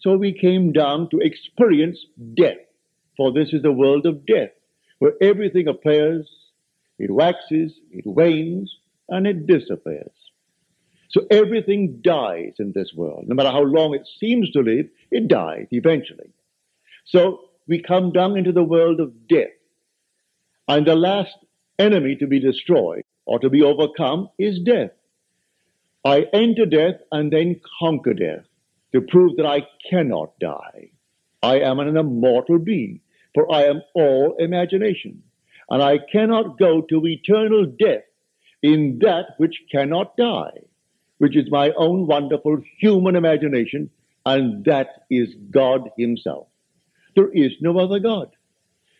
So we came down to experience death, for this is the world of death, where everything appears, it waxes, it wanes, and it disappears. So everything dies in this world. No matter how long it seems to live, it dies eventually. So we come down into the world of death. And the last enemy to be destroyed or to be overcome is death. I enter death and then conquer death to prove that I cannot die. I am an immortal being, for I am all imagination. And I cannot go to eternal death in that which cannot die, which is my own wonderful human imagination, and that is God Himself. There is no other God.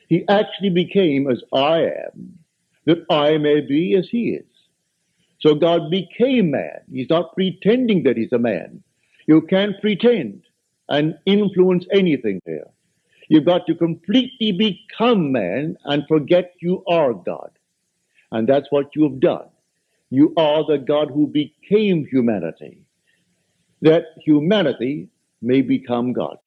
He actually became as I am, that I may be as He is. So God became man. He's not pretending that He's a man. You can't pretend and influence anything here. You've got to completely become man and forget you are God. And that's what you have done. You are the God who became humanity, that humanity may become God.